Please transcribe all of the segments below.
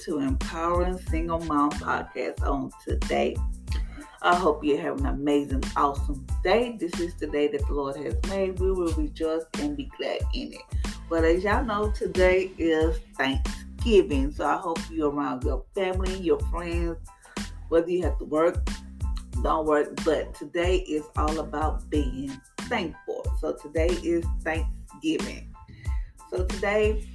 To Empowering Single Mom Podcast on today. I hope you have an amazing, awesome day. This is the day that the Lord has made. We will rejoice and be glad in it. But as y'all know, today is Thanksgiving. So I hope you're around your family, your friends, whether you have to work, don't work. But today is all about being thankful. So today is Thanksgiving. So today,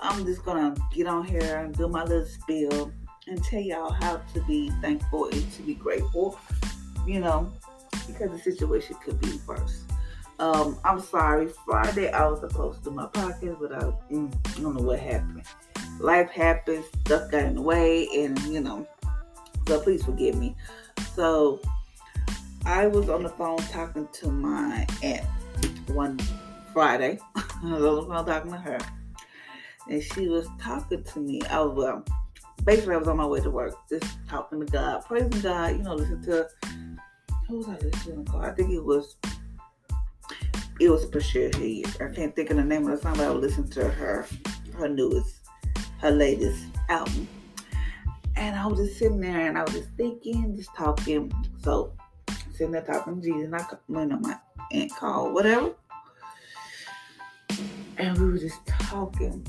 I'm just gonna get on here and do my little spiel and tell y'all how to be thankful and to be grateful. You know, because the situation could be worse. Um, I'm sorry. Friday I was supposed to do my podcast, but I, mm, I don't know what happened. Life happens, stuff got in the way, and you know. So please forgive me. So I was on the phone talking to my aunt one Friday. I was on the phone talking to her. And she was talking to me. I was, well, basically, I was on my way to work, just talking to God, praising God, you know, listen to, who was I listening to? I think it was, it was Patricia Hill. I can't think of the name of the song, but I was listening to her, her newest, her latest album. And I was just sitting there and I was just thinking, just talking. So, sitting there talking to Jesus, and I, you my aunt called, whatever and we were just talking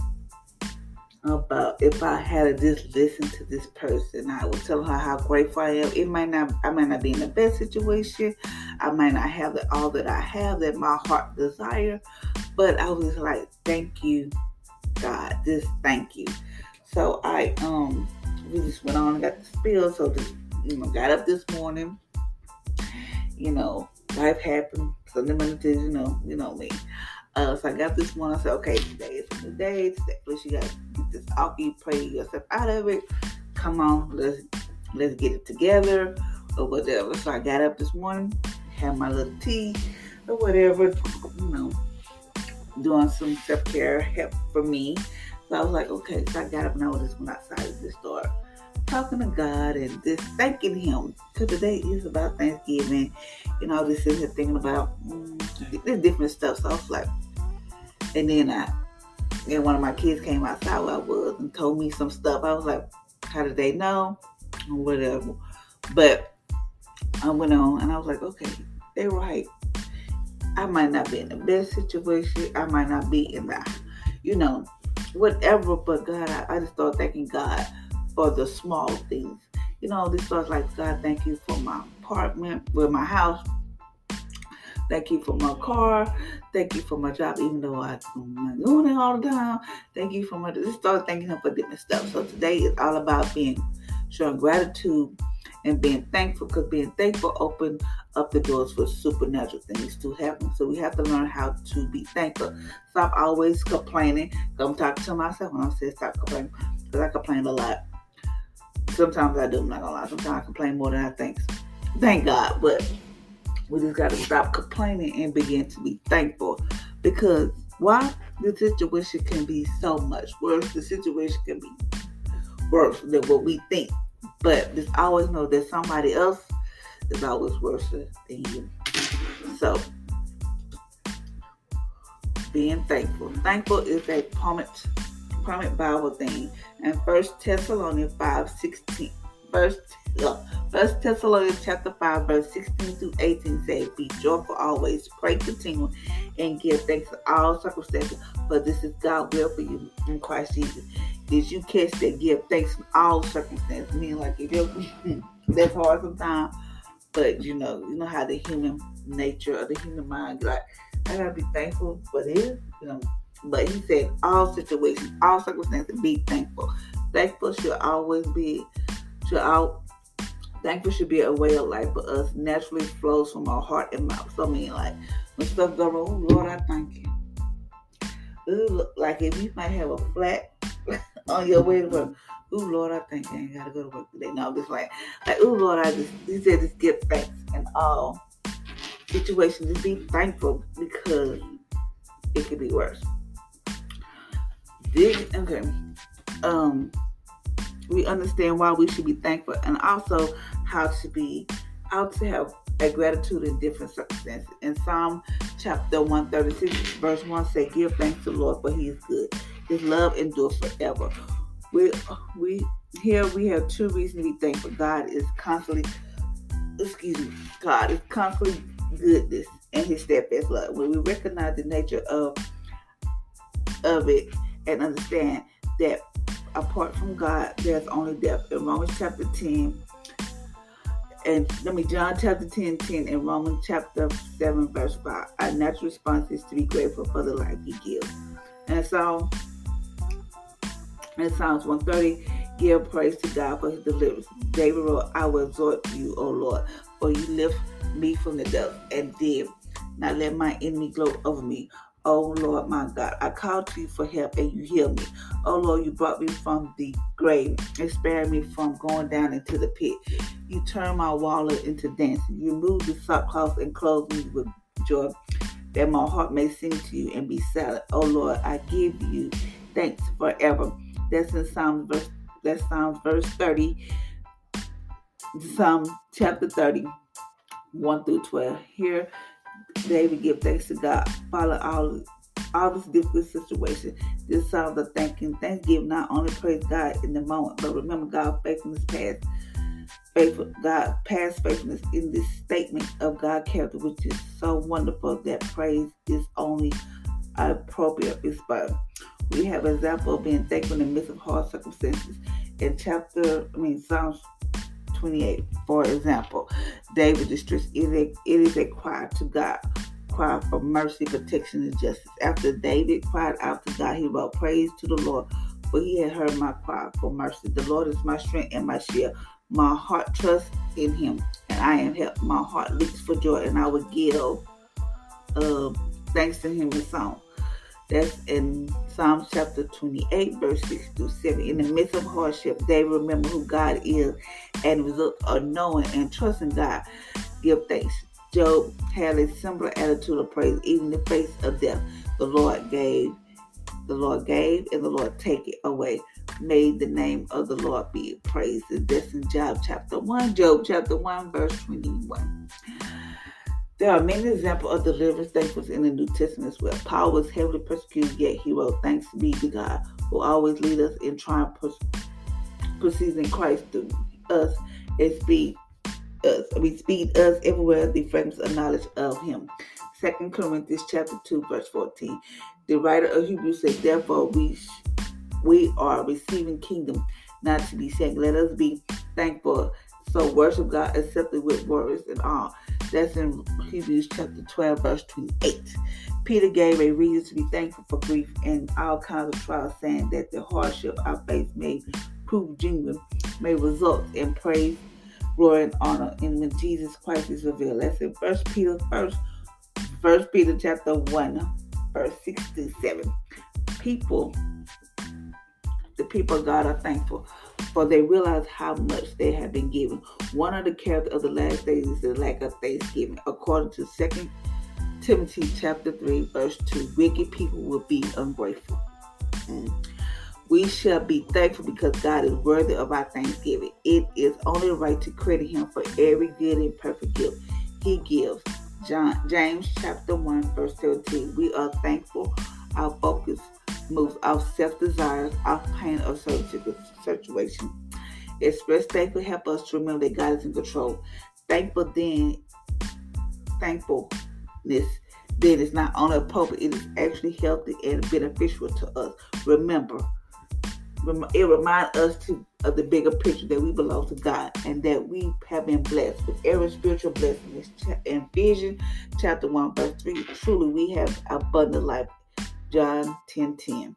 about if I had just listened to this person, I would tell her how grateful I am. It might not, I might not be in the best situation. I might not have the, all that I have that my heart desire, but I was like, thank you, God. Just thank you. So I um we just went on and got the spill. So just you know got up this morning. You know, life happened. So then you know, you know me. Uh, so I got this one. I said, okay, today is new day. Today, please, you gotta get this off you, pray yourself out of it. Come on, let's let's get it together or whatever. So I got up this morning, had my little tea or whatever, you know, doing some self care help for me. So I was like, okay. So I got up and I was just went outside of just started talking to God and just thanking Him. Because today is about Thanksgiving. and all this here thinking about mm, different stuff. So I was like, and then I, and one of my kids came outside where I was and told me some stuff. I was like, how did they know? Whatever. But I went on and I was like, okay, they're right. I might not be in the best situation. I might not be in the, you know, whatever. But God, I, I just started thanking God for the small things. You know, this was like, God, thank you for my apartment, with my house. Thank you for my car. Thank you for my job, even though I'm not doing it all the time. Thank you for my. Just start thanking Him for different stuff. So today is all about being showing gratitude and being thankful because being thankful open up the doors for supernatural things to happen. So we have to learn how to be thankful. Stop always complaining. I'm talking to myself when I say stop complaining because I complain a lot. Sometimes I do, I'm not gonna lie. Sometimes I complain more than I think. Thank God, but we just gotta stop complaining and begin to be thankful. Because why? The situation can be so much worse. The situation can be worse than what we think. But just always know that somebody else is always worse than you. So being thankful. Thankful is a permanent, permanent Bible thing and First Thessalonians 5 16. First, First Thessalonians chapter 5, verse 16 through 18 says, Be joyful always, pray continually, and give thanks to all circumstances, for this is God's will for you in Christ Jesus. Did you catch that? Give thanks in all circumstances. Meaning like if that's hard sometimes, but you know, you know how the human nature of the human mind, like I gotta be thankful for this, you know. But he said, all situations, all circumstances, be thankful. Thankful should always be, should all, thankful should be a way of life for us. Naturally flows from our heart and mouth. So I mean, like when stuff go wrong, Lord, I thank you. Ooh, like if you might have a flat on your way to work. Ooh, Lord, I thank you. I ain't gotta go to work today. No, I'm just like, like, ooh, Lord, I just, he said, just give thanks in all situations. Just be thankful because it could be worse. Dig, okay. Um, we understand why we should be thankful and also how to be, how to have a gratitude in different circumstances. In Psalm chapter 136, verse 1 say, Give thanks to the Lord, for he is good. His love endures forever. We we here we have two reasons to be thankful. God is constantly excuse me, God is constantly goodness and his steadfast love. When we recognize the nature of of it and understand that apart from God, there's only death. In Romans chapter 10, and let me John chapter 10, 10 and Romans chapter 7, verse 5. Our natural response is to be grateful for the life he gives. And so in Psalms 130, give praise to God for his deliverance. David wrote, I will exhort you, O Lord, for you lift me from the dust and did not let my enemy gloat over me. Oh Lord, my God, I called to you for help and you healed me. Oh Lord, you brought me from the grave and spared me from going down into the pit. You turned my wallet into dancing. You moved the sackcloth and clothed me with joy, that my heart may sing to you and be silent. Oh Lord, I give you thanks forever. That's in Psalms verse. That's Psalms verse thirty. Psalm chapter thirty, one through twelve. Here David give thanks to God. Follow all all this difficult situation. This song of thanking, thanksgiving. Not only praise God in the moment, but remember God's faithfulness past. Faithful God past faithfulness in this statement of God character, which is so wonderful that praise is only appropriate response. We have example of being thankful in the midst of hard circumstances. In chapter, I mean Psalms 28. For example, David distress it is a, it is a cry to God, cry for mercy, protection, and justice. After David cried out to God, he wrote praise to the Lord, for he had heard my cry for mercy. The Lord is my strength and my shield. My heart trusts in him, and I am helped. My heart leaps for joy, and I will give uh, thanks to him in song. That's in Psalms chapter 28, verse 6 through 7. In the midst of hardship, they remember who God is and result of knowing and trusting God. Give thanks. Job had a similar attitude of praise, even in the face of death. The Lord gave, the Lord gave, and the Lord take it away. Made the name of the Lord be praised. This in Job chapter 1, Job chapter 1, verse 21. There are many examples of deliverance thankfulness in the New Testament well. Paul was heavily persecuted, yet he wrote, Thanks be to God, who always lead us in triumph, proceeds in Christ through us and speed us. We speed us everywhere the fragrance of knowledge of him. Second Corinthians chapter 2, verse 14. The writer of Hebrews says, Therefore we we are receiving kingdom, not to be shaken. Let us be thankful. So worship God accepted with words and all. That's in Hebrews chapter 12, verse 28. Peter gave a reason to be thankful for grief and all kinds of trials, saying that the hardship our faith may prove genuine, may result in praise, glory, and honor. And when Jesus Christ is revealed, that's in First Peter, first, First Peter chapter 1, verse 6 to 7. People, the people of God are thankful for they realize how much they have been given. One of the characters of the last days is the lack of thanksgiving. According to 2 Timothy chapter 3, verse 2, wicked people will be ungrateful. Mm. We shall be thankful because God is worthy of our thanksgiving. It is only right to credit him for every good and perfect gift he gives. John, James chapter 1, verse 17. We are thankful. Our focus moves off self desires, off pain of situation. Express thankful help us to remember that God is in control. Thankful then, thankfulness then is not only appropriate, it is actually healthy and beneficial to us. Remember, it reminds us to of the bigger picture that we belong to God and that we have been blessed with every spiritual blessing. In Ephesians chapter 1, verse 3, truly we have abundant life. John 10 10.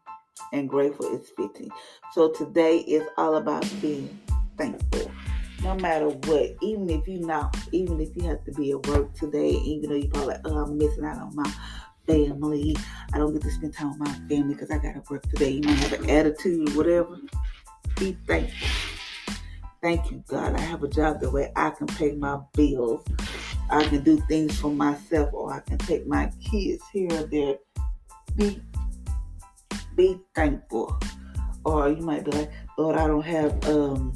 And grateful is 15. So today is all about being thankful. No matter what, even if you not, even if you have to be at work today, even though you probably like, oh, I'm missing out on my family. I don't get to spend time with my family because I gotta work today. You might have an attitude, whatever. Be thankful. Thank you, God. I have a job the way I can pay my bills. I can do things for myself, or I can take my kids here or there. Be be thankful. Or you might be like, Lord, I don't have um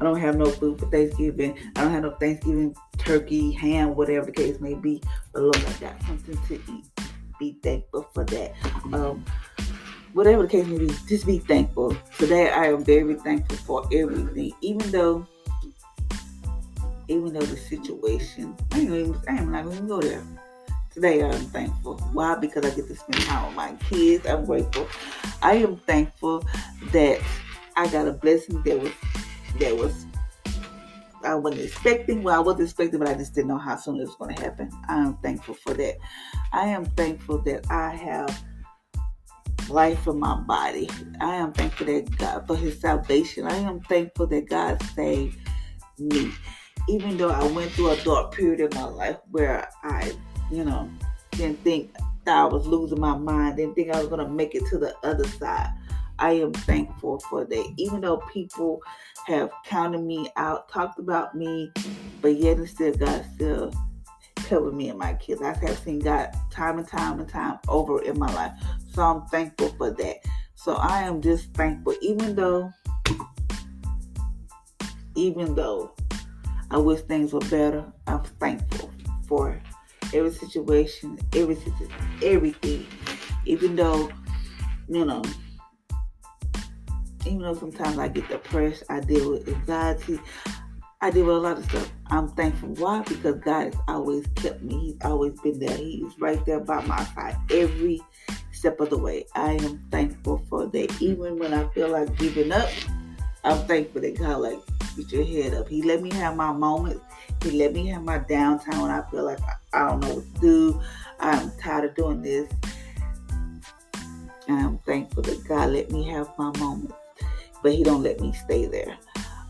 I don't have no food for Thanksgiving. I don't have no Thanksgiving turkey, ham, whatever the case may be. But Lord, I got something to eat. Be thankful for that. Um, whatever the case may be, just be thankful. Today, I am very thankful for everything, even though, even though the situation, I ain't, even, I am not even go there. Today, I'm thankful. Why? Because I get to spend time with my kids. I'm grateful. I am thankful that I got a blessing that was that was I wasn't expecting. Well, I was expecting, but I just didn't know how soon it was going to happen. I am thankful for that. I am thankful that I have life in my body. I am thankful that God for His salvation. I am thankful that God saved me, even though I went through a dark period in my life where I, you know, didn't think that I was losing my mind. Didn't think I was going to make it to the other side. I am thankful for that. Even though people have counted me out, talked about me, but yet and still God still covered me and my kids. I have seen God time and time and time over in my life. So I'm thankful for that. So I am just thankful, even though, even though I wish things were better, I'm thankful for every situation, every everything. Even though, you know, even though sometimes I get depressed, I deal with anxiety, I deal with a lot of stuff. I'm thankful. Why? Because God has always kept me. He's always been there. He's right there by my side every step of the way. I am thankful for that. Even when I feel like giving up, I'm thankful that God like get your head up. He let me have my moments. Let me have my downtime when I feel like I don't know what to do. I'm tired of doing this. And I'm thankful that God let me have my moments but he don't let me stay there.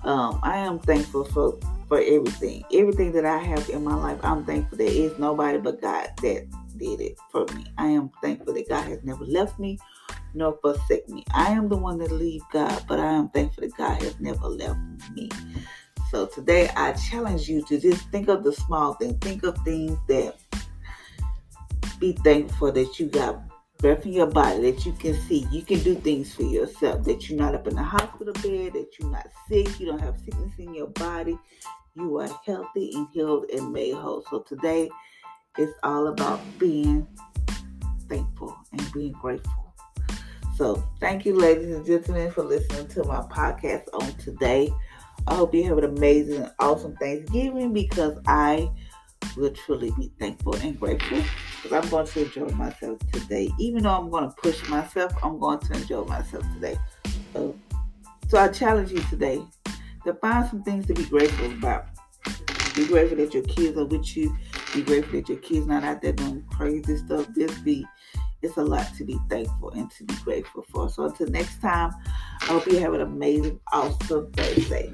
Um, I am thankful for for everything, everything that I have in my life. I'm thankful there is nobody but God that did it for me. I am thankful that God has never left me nor forsake me. I am the one that leave God, but I am thankful that God has never left me. So today I challenge you to just think of the small things. Think of things that be thankful that you got breath in your body that you can see. You can do things for yourself. That you're not up in the hospital bed, that you're not sick, you don't have sickness in your body. You are healthy and healed and made whole. So today it's all about being thankful and being grateful. So thank you, ladies and gentlemen, for listening to my podcast on today. I hope you have an amazing, awesome Thanksgiving because I will truly be thankful and grateful because I'm going to enjoy myself today. Even though I'm going to push myself, I'm going to enjoy myself today. So, so I challenge you today to find some things to be grateful about. Be grateful that your kids are with you. Be grateful that your kids not out there doing crazy stuff. Just be it's a lot to be thankful and to be grateful for. So until next time, I hope you have an amazing, awesome Thursday.